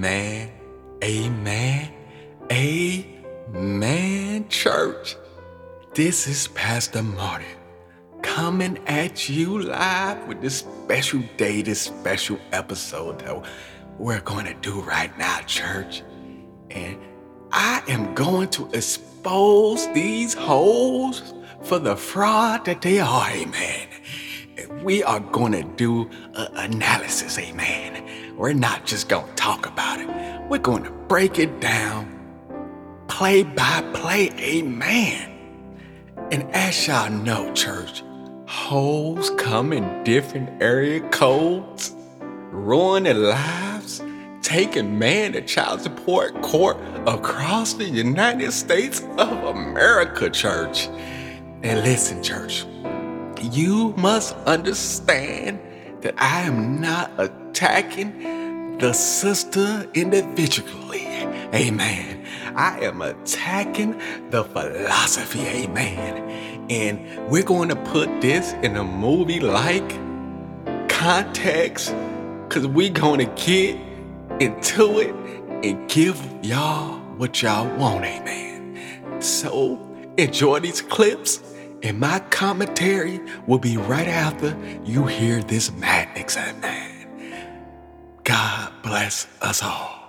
Amen. Amen. Amen, church. This is Pastor Martin coming at you live with this special day, this special episode that we're going to do right now, church. And I am going to expose these holes for the fraud that they are, amen. We are going to do an analysis, amen. We're not just going to talk about it, we're going to break it down, play by play, amen. And as y'all know, church, holes come in different area codes, ruining lives, taking man to child support court across the United States of America, church. And listen, church, you must understand that I am not attacking the sister individually. Amen. I am attacking the philosophy, amen. And we're going to put this in a movie like context because we're going to get into it and give y'all what y'all want, amen. So enjoy these clips, and my commentary will be right after you hear this madness, man. God bless us all.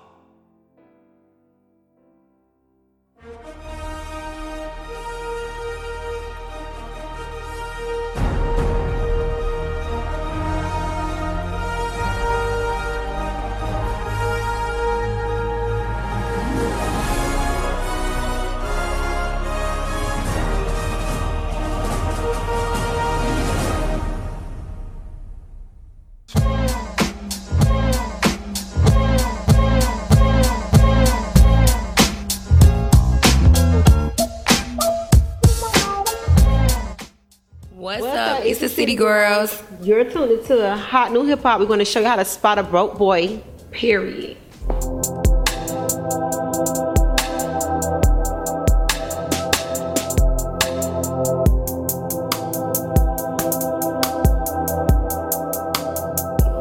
The City Girls. You're tuned into a hot new hip hop. We're going to show you how to spot a broke boy. Period.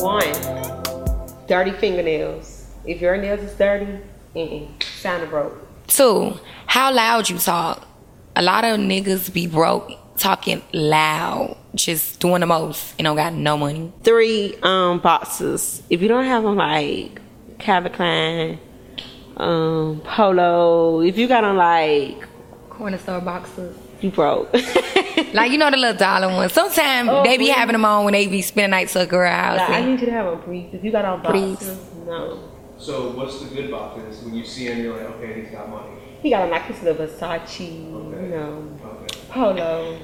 One, dirty fingernails. If your nails is dirty, mm-mm, sound of broke. Two, how loud you talk. A lot of niggas be broke talking loud, just doing the most and don't got no money. Three, um, boxes. If you don't have them like Calvin Klein, um, Polo, if you got them like Corner store boxes. you broke. Like you know the little dollar ones. Sometimes Oh, they be really? having them on when they be spending nights at girl house. Like, I need you to have a brief. If you got on Briefs. boxes, no. So what's the good boxes? When you see him, you're like, okay, he's got money. He got on like his little Versace, you know, Okay. Polo.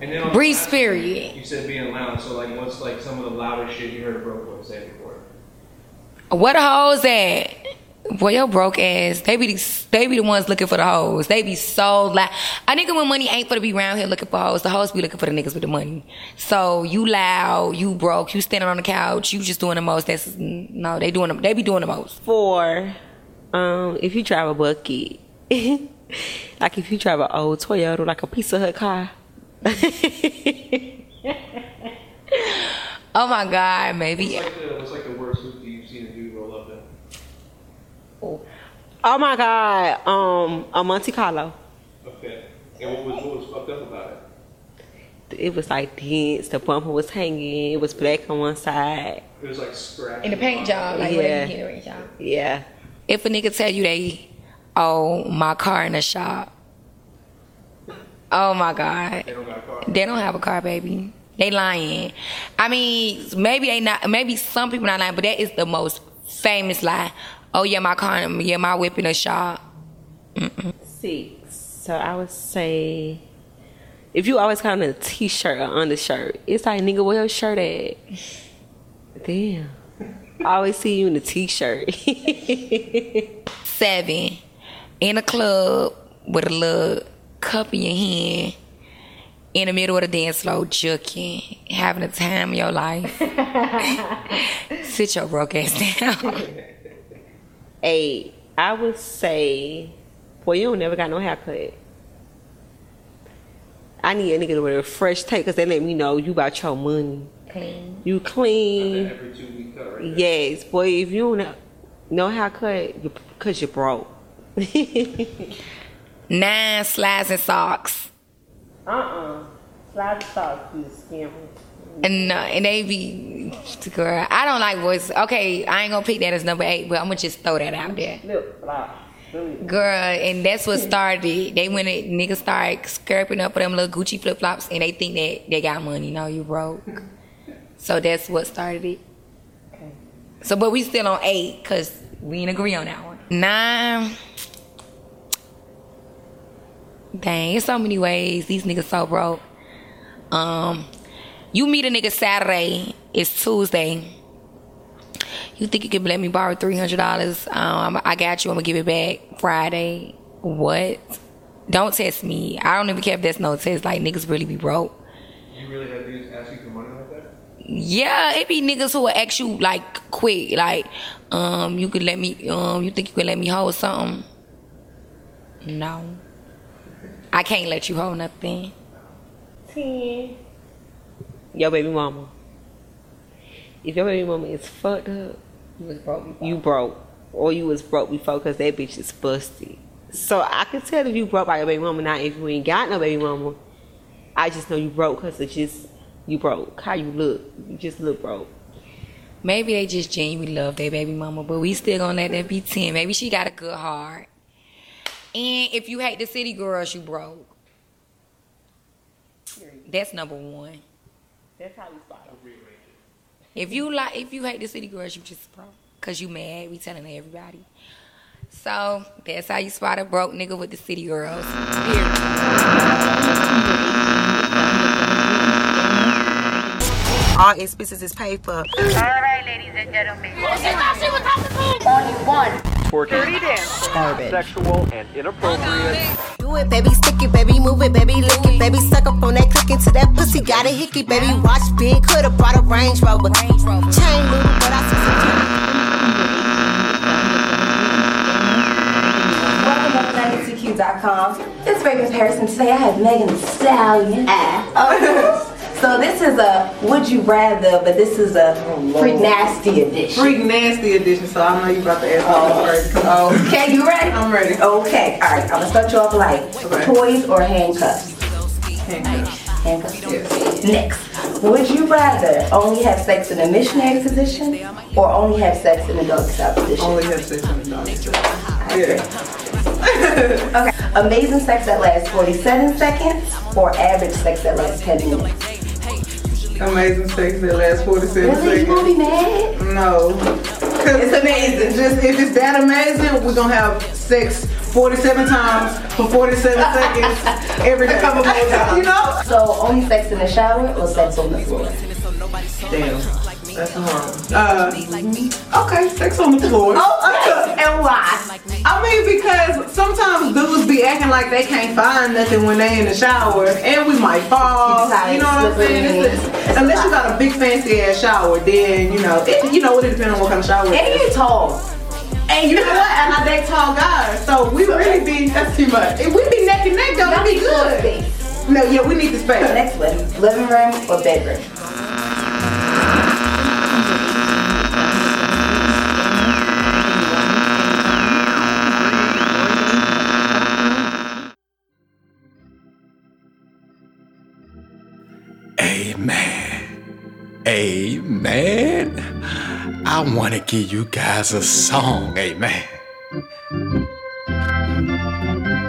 And then on the Briefs, last- period. You said being loud. So like, what's like some of the loudest shit you heard a broke boy say before? What the hoes at? Boy, your broke ass. They be the, they be the ones looking for the hoes. They be so loud. A nigga with money ain't for to be around here looking for hoes. The hoes be looking for the niggas with the money. So you loud, you broke, you standing on the couch, you just doing the most. That's no, they doing them. they be doing the most. Four, um, if you drive a bucket, like if you drive an old Toyota, like a piece of her car. Oh my god, maybe. What's like the, what's like the oh my God, um, a Monte Carlo. Okay. And what was what was fucked up about it? It was like dense. The bumper was hanging. It was black on one side. It was like scratch. In the paint job, like Yeah. where you get it, job. Yeah. If a nigga tell you they oh my car in the shop. Oh my god. They don't got a car. They don't have a car, baby. They lying. I mean, maybe they not. Maybe some people not lying, but that is the most famous lie. Oh yeah, my car, yeah, my whip in the shop. Six. So I would say, if you always on a t-shirt or undershirt, it's like nigga, where your shirt at? Damn. I always see you in a t-shirt. Seven, in a club with a little cup in your hand, in the middle of the dance floor, juking, having the time of your life. Sit your broke ass down. Eight. I would say, boy, you don't never got no haircut. I need a nigga with a fresh take because they let me know you about your money. Clean. You clean. Every two week cut, right? Yes, boy. If you don't, No haircut because you broke. Nine slides and socks. Uh-uh. Slide socks be scammer. And uh, and they be girl. I don't like voices. Okay, I ain't gonna pick that as number eight, but I'm gonna just throw that out there. Girl, and that's what started it. They went and niggas started scraping up for them little Gucci flip flops and they think that they got money. No, you broke. So that's what started it. Okay. So, but we still on eight because we ain't agree on that one. Nine. Dang, it's so many ways. These niggas so broke. Um, you meet a nigga Saturday. It's Tuesday. You think you can let me borrow three hundred dollars? Um, I got you. I'm gonna give it back Friday. What? Don't test me. I don't even care if that's no test. Like niggas really be broke. You really have niggas ask you for money like that? Yeah, it be niggas who will ask you like quick, like, um, you could let me, um, you think you could let me hold something? No, I can't let you hold nothing. Ten. Your baby mama. If your baby mama is fucked up, You was broke. you broke. Or you was broke before because that bitch is busted. So I can tell if you broke by your baby mama. Now if you ain't got no baby mama, I just know you broke because it's just you broke. How you look, you just look broke. Maybe they just genuinely love their baby mama, but we still gonna let that be ten. Maybe she got a good heart. And if you hate the city girls, you broke. That's number one. That's how we spot them. If you like, if you hate the city girls, you just broke. Cause you mad. We telling everybody. So that's how you spot a broke nigga with the city girls. All expenses is paid for. All right, ladies and gentlemen. Only one. Twerking, sexual, and inappropriate. Do it, baby, stick it, baby, move it, baby, lick it, baby, suck up on that click into that pussy, got a hickey, baby, watch big, coulda brought a Range Rover, chain moving, but I see some. Welcome to NuggetCQ.com. It's Raven Paris, and today I have Megan Thee Stallion. Ah, okay. So this is a Would You Rather, but this is a Freak Nasty edition. Freak nasty edition, so I know you about to ask me oh. first. Come on. Oh. Okay, you ready? I'm ready. Okay, all right. I'm gonna start you off like Okay. toys or handcuffs. Handcuffs. Next, would you rather only have sex in a missionary position or only have sex in a dog style position? Only have sex in the dog. Yeah. Okay. Amazing sex that lasts 47 seconds or average sex that lasts 10 minutes? Amazing sex that lasts 47 Really? You gonna seconds. be mad? No. It's amazing. Just if it's that amazing, we're gonna have sex 47 times for 47 seconds every day. Couple more times. you know? So only sex in the shower or sex on the floor? Damn. That's hard. Uh, okay, sex on the floor. Oh, okay. and why? I mean, because sometimes acting like they can't find nothing when they in the shower, and we might fall. You know what I'm saying? It's- it's- unless you got a big fancy ass shower, then you know, it, you know, it depends on what kind of shower. And it is. tall. And you know what? And I date tall guys, so we really be that's too much. If we be neck and neck, though, it'd be good. No, yeah, we need the space. Next one, living room or bedroom? Amen. I want to give you guys a song. Amen.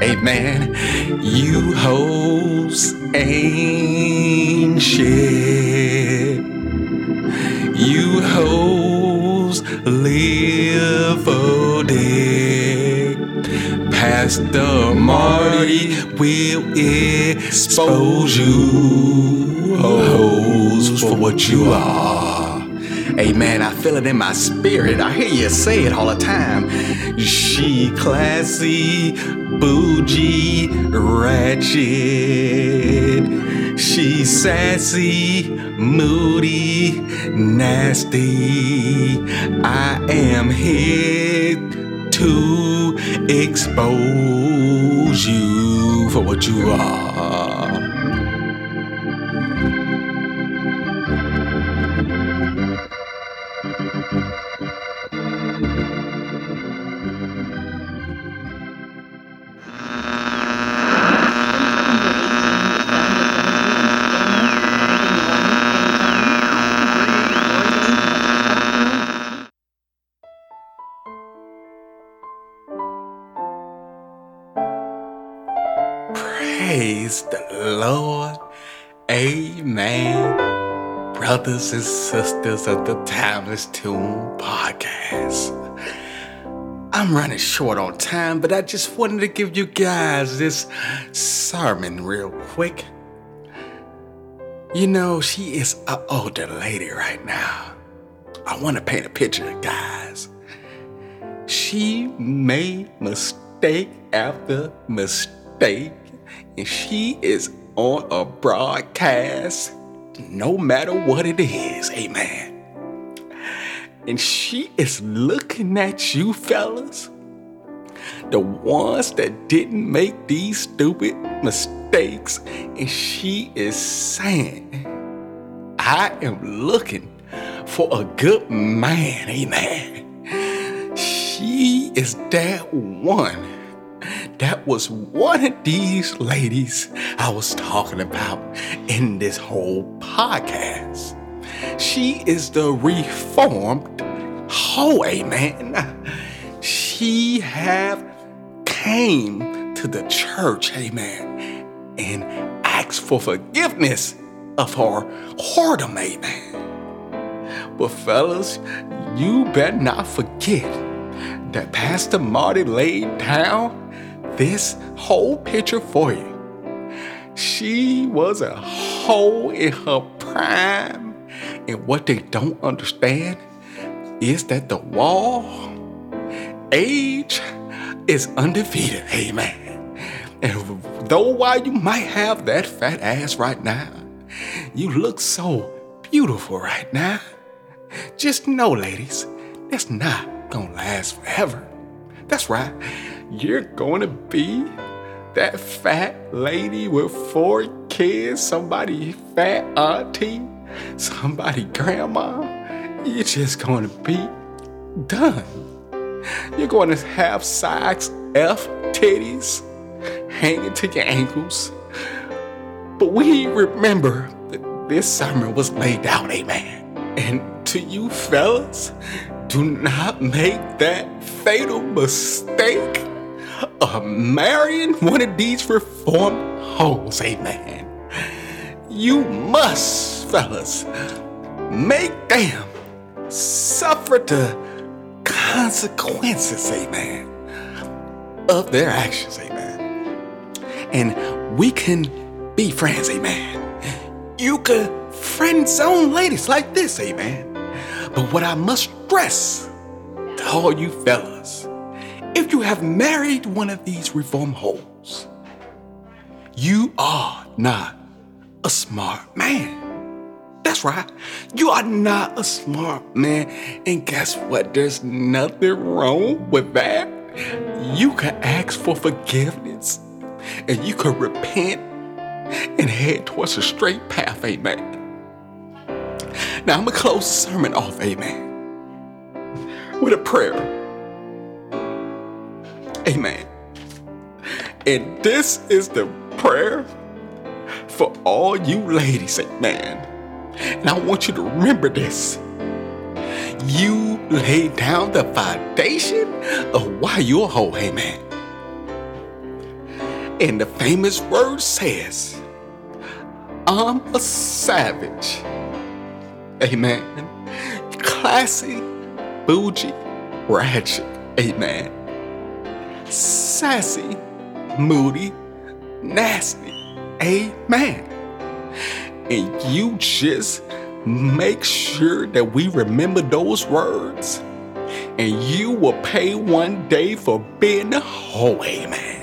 Amen. You hoes ain't shit. You hoes live for dick. Pastor Marty will expose you hoes for what you are. Amen. I feel it in my spirit. I hear you say it all the time. She classy, bougie, ratchet. She sassy, moody, nasty. I am here to expose you for what you are. Praise the Lord. Amen. Brothers and sisters of the Timeless Tune podcast. I'm running short on time, but I just wanted to give you guys this sermon real quick. You know, she is an older lady right now. I want to paint a picture, guys. She made mistake after mistake and she is on a broadcast no matter what it is. Amen. And she is looking at you, fellas, the ones that didn't make these stupid mistakes, and she is saying, I am looking for a good man. Amen. She is that one that was one of these ladies I was talking about in this whole podcast. She is the reformed hoe, amen. She have came to the church, amen, and asked for forgiveness of her whoredom, amen. But fellas, you better not forget that Pastor Marty laid down this whole picture for you. She was a hoe in her prime. And what they don't understand is that the wall, age, is undefeated. Amen. And though while you might have that fat ass right now, you look so beautiful right now. Just know, ladies, that's not gonna last forever. That's right. You're gonna be that fat lady with four kids, somebody fat auntie, somebody grandma. You're just gonna be done. You're gonna have size F titties hanging to your ankles. But we remember that this summer was laid out, amen. And to you fellas, do not make that fatal mistake of marrying one of these reformed hoes, amen. You must, fellas, make them suffer the consequences, amen, of their actions, amen. And we can be friends, amen. You could friend zone ladies like this, amen. But what I must stress to all you fellas, if you have married one of these reform hoes, you are not a smart man. That's right. You are not a smart man. And guess what? There's nothing wrong with that. You can ask for forgiveness and you can repent and head towards a straight path. Amen. Now I'm gonna close the sermon off, amen, with a prayer. Amen. And this is the prayer for all you ladies, amen. And I want you to remember this. You lay down the foundation of why you're whole, amen. And the famous word says, I'm a savage Amen. Classy, bougie, ratchet. Amen. Sassy, moody, nasty. Amen. And you just make sure that we remember those words. And you will pay one day for being a hoe. Amen.